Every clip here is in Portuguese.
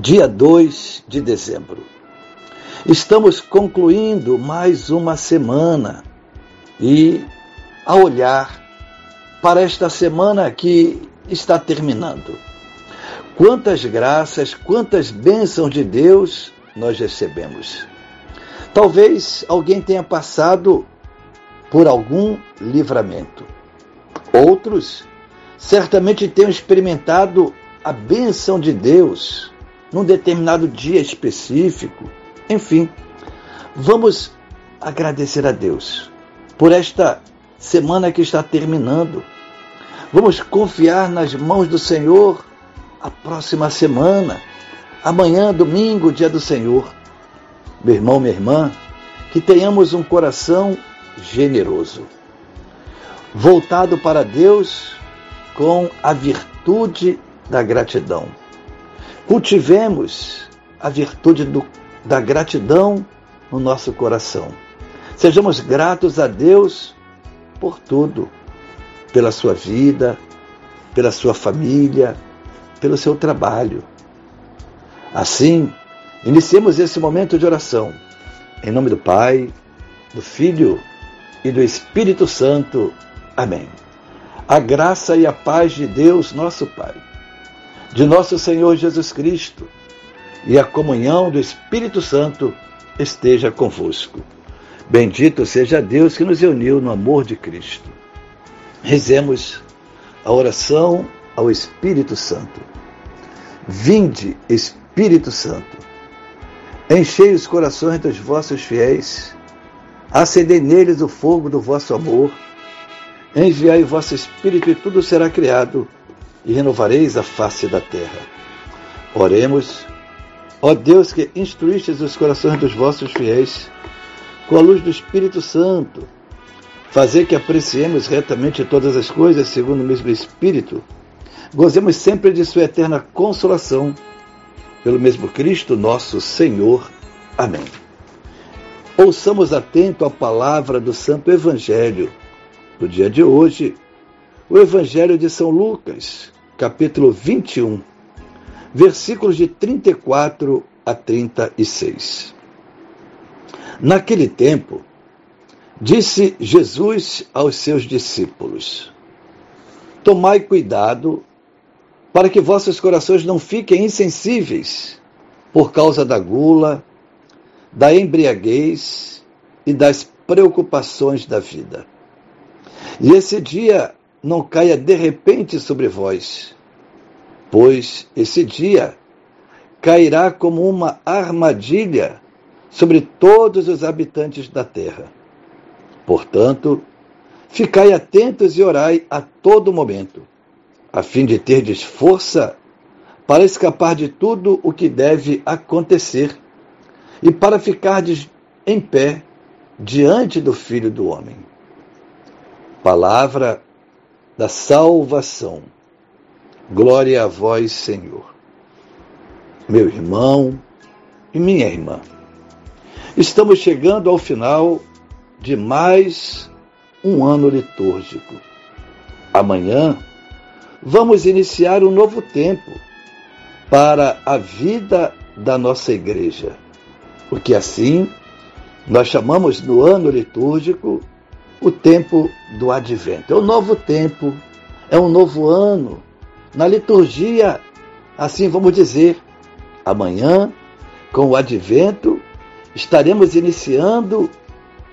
dia 2 de dezembro. Estamos concluindo mais uma semana e, a olhar para esta semana que está terminando, quantas graças, quantas bênçãos de Deus nós recebemos. Talvez alguém tenha passado por algum livramento. Outros certamente tenham experimentado a bênção de Deus num determinado dia específico. Enfim, vamos agradecer a Deus por esta semana que está terminando. Vamos confiar nas mãos do Senhor a próxima semana, amanhã, domingo, dia do Senhor. Meu irmão, minha irmã, que tenhamos um coração generoso, voltado para Deus com a virtude da gratidão Cultivemos a virtude do, da gratidão no nosso coração. Sejamos gratos a Deus por tudo, pela sua vida, pela sua família, pelo seu trabalho. Assim, iniciemos esse momento de oração. Em nome do Pai, do Filho e do Espírito Santo. Amém. A graça e a paz de Deus, nosso Pai de nosso Senhor Jesus Cristo e a comunhão do Espírito Santo esteja convosco. Bendito seja Deus que nos uniu no amor de Cristo. Rezemos a oração ao Espírito Santo. Vinde, Espírito Santo, enchei os corações dos vossos fiéis, acendei neles o fogo do vosso amor, enviai o vosso Espírito e tudo será criado e renovareis a face da terra. Oremos, ó Deus que instruístes os corações dos vossos fiéis com a luz do Espírito Santo, fazer que apreciemos retamente todas as coisas segundo o mesmo Espírito, gozemos sempre de Sua eterna consolação, pelo mesmo Cristo nosso Senhor. Amém. Ouçamos atento a palavra do Santo Evangelho do dia de hoje, o Evangelho de São Lucas, capítulo 21, versículos de 34 a 36. Naquele tempo, disse Jesus aos seus discípulos: Tomai cuidado para que vossos corações não fiquem insensíveis por causa da gula, da embriaguez e das preocupações da vida. E esse dia não caia de repente sobre vós, pois esse dia cairá como uma armadilha sobre todos os habitantes da terra. Portanto, ficai atentos e orai a todo momento, a fim de terdes força para escapar de tudo o que deve acontecer e para ficardes em pé diante do Filho do Homem. Palavra da salvação. Glória a vós, Senhor. Meu irmão e minha irmã, estamos chegando ao final de mais um ano litúrgico. Amanhã vamos iniciar um novo tempo para a vida da nossa igreja, o que assim nós chamamos no ano litúrgico o tempo do advento. É um novo tempo, é um novo ano. Na liturgia, assim vamos dizer, amanhã, com o advento, estaremos iniciando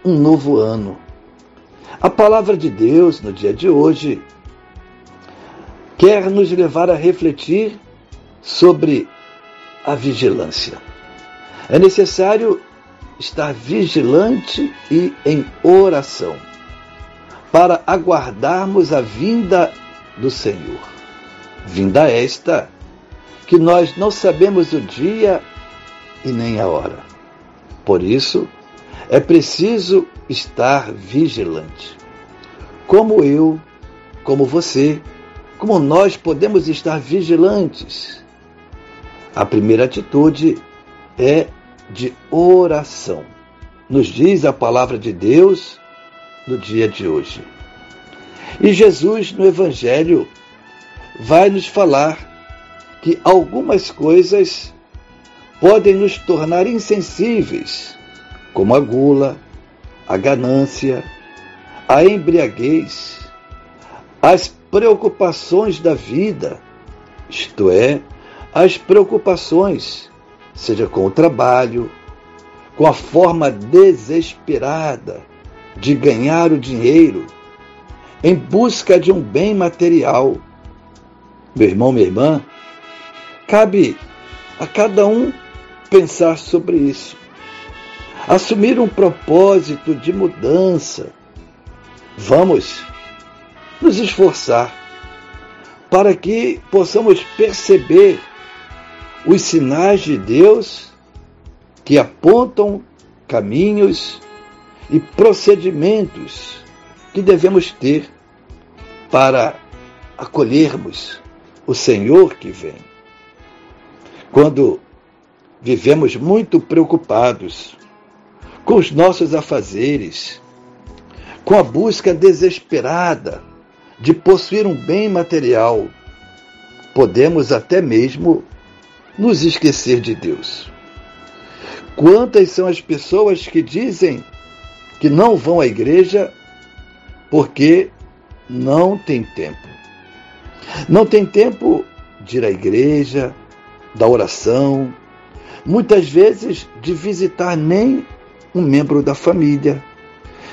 um novo ano. A palavra de Deus no dia de hoje quer nos levar a refletir sobre a vigilância. É necessário estar vigilante e em oração para aguardarmos a vinda do Senhor. Vinda esta que nós não sabemos o dia e nem a hora. Por isso, é preciso estar vigilante. Como eu, como você, como nós podemos estar vigilantes? A primeira atitude é de oração. Nos diz a palavra de Deus no dia de hoje. E Jesus, no Evangelho, vai nos falar que algumas coisas podem nos tornar insensíveis, como a gula, a ganância, a embriaguez, as preocupações da vida, isto é, as preocupações, seja com o trabalho, com a forma desesperada de ganhar o dinheiro em busca de um bem material. Meu irmão, minha irmã, cabe a cada um pensar sobre isso. Assumir um propósito de mudança. Vamos nos esforçar para que possamos perceber os sinais de Deus que apontam caminhos e procedimentos que devemos ter para acolhermos o Senhor que vem. Quando vivemos muito preocupados com os nossos afazeres, com a busca desesperada de possuir um bem material, podemos até mesmo nos esquecer de Deus. Quantas são as pessoas que dizem que não vão à igreja porque não tem tempo. Não tem tempo de ir à igreja, da oração, muitas vezes de visitar nem um membro da família,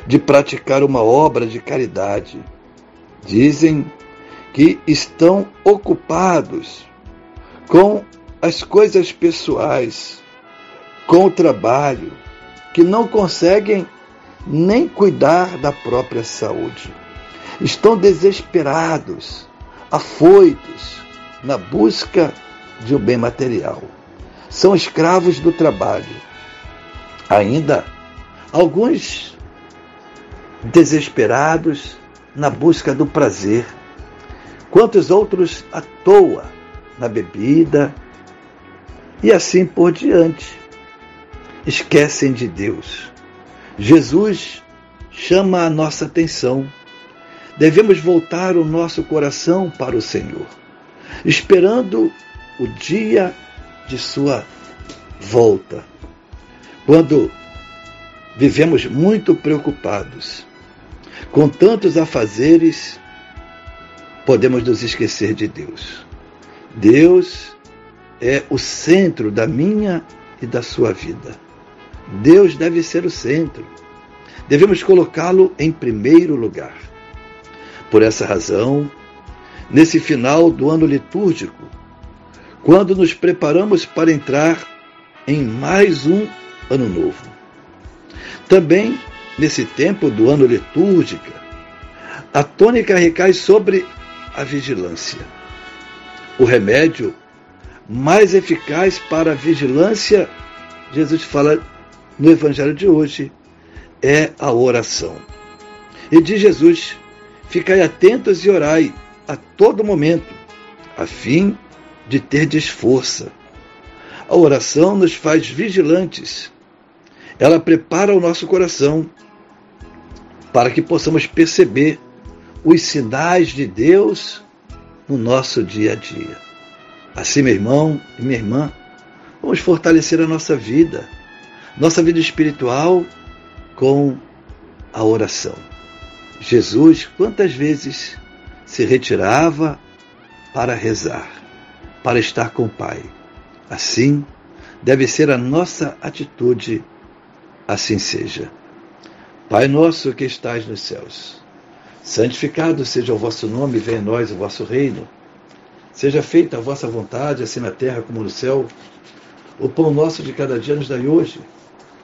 de praticar uma obra de caridade. Dizem que estão ocupados com as coisas pessoais, com o trabalho, que não conseguem nem cuidar da própria saúde. Estão desesperados, afoitos na busca de um bem material. São escravos do trabalho. Ainda alguns desesperados na busca do prazer. Quantos outros à toa na bebida e assim por diante. Esquecem de Deus. Jesus chama a nossa atenção. Devemos voltar o nosso coração para o Senhor, esperando o dia de sua volta. Quando vivemos muito preocupados, com tantos afazeres, podemos nos esquecer de Deus. Deus é o centro da minha e da sua vida. Deus deve ser o centro. Devemos colocá-lo em primeiro lugar. Por essa razão, nesse final do ano litúrgico, quando nos preparamos para entrar em mais um ano novo. Também nesse tempo do ano litúrgico, a tônica recai sobre a vigilância. O remédio mais eficaz para a vigilância, Jesus fala no Evangelho de hoje é a oração. E diz Jesus: Ficai atentos e orai a todo momento, a fim de ter força. A oração nos faz vigilantes. Ela prepara o nosso coração para que possamos perceber os sinais de Deus no nosso dia a dia. Assim, meu irmão e minha irmã, vamos fortalecer a nossa vida nossa vida espiritual com a oração. Jesus, quantas vezes se retirava para rezar, para estar com o Pai. Assim deve ser a nossa atitude, assim seja. Pai nosso que estais nos céus, santificado seja o vosso nome, venha a nós o vosso reino. Seja feita a vossa vontade, assim na terra como no céu. O pão nosso de cada dia nos dai hoje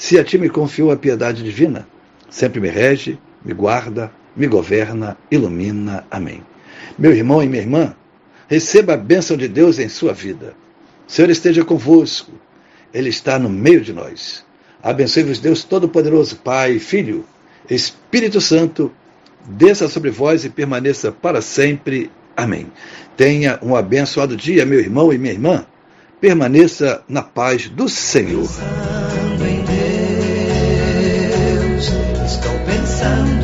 se a ti me confiou a piedade divina, sempre me rege, me guarda, me governa, ilumina. Amém. Meu irmão e minha irmã, receba a bênção de Deus em sua vida. O Senhor esteja convosco. Ele está no meio de nós. Abençoe-vos Deus Todo-Poderoso, Pai, Filho, Espírito Santo, desça sobre vós e permaneça para sempre. Amém. Tenha um abençoado dia, meu irmão e minha irmã. Permaneça na paz do Senhor. Estou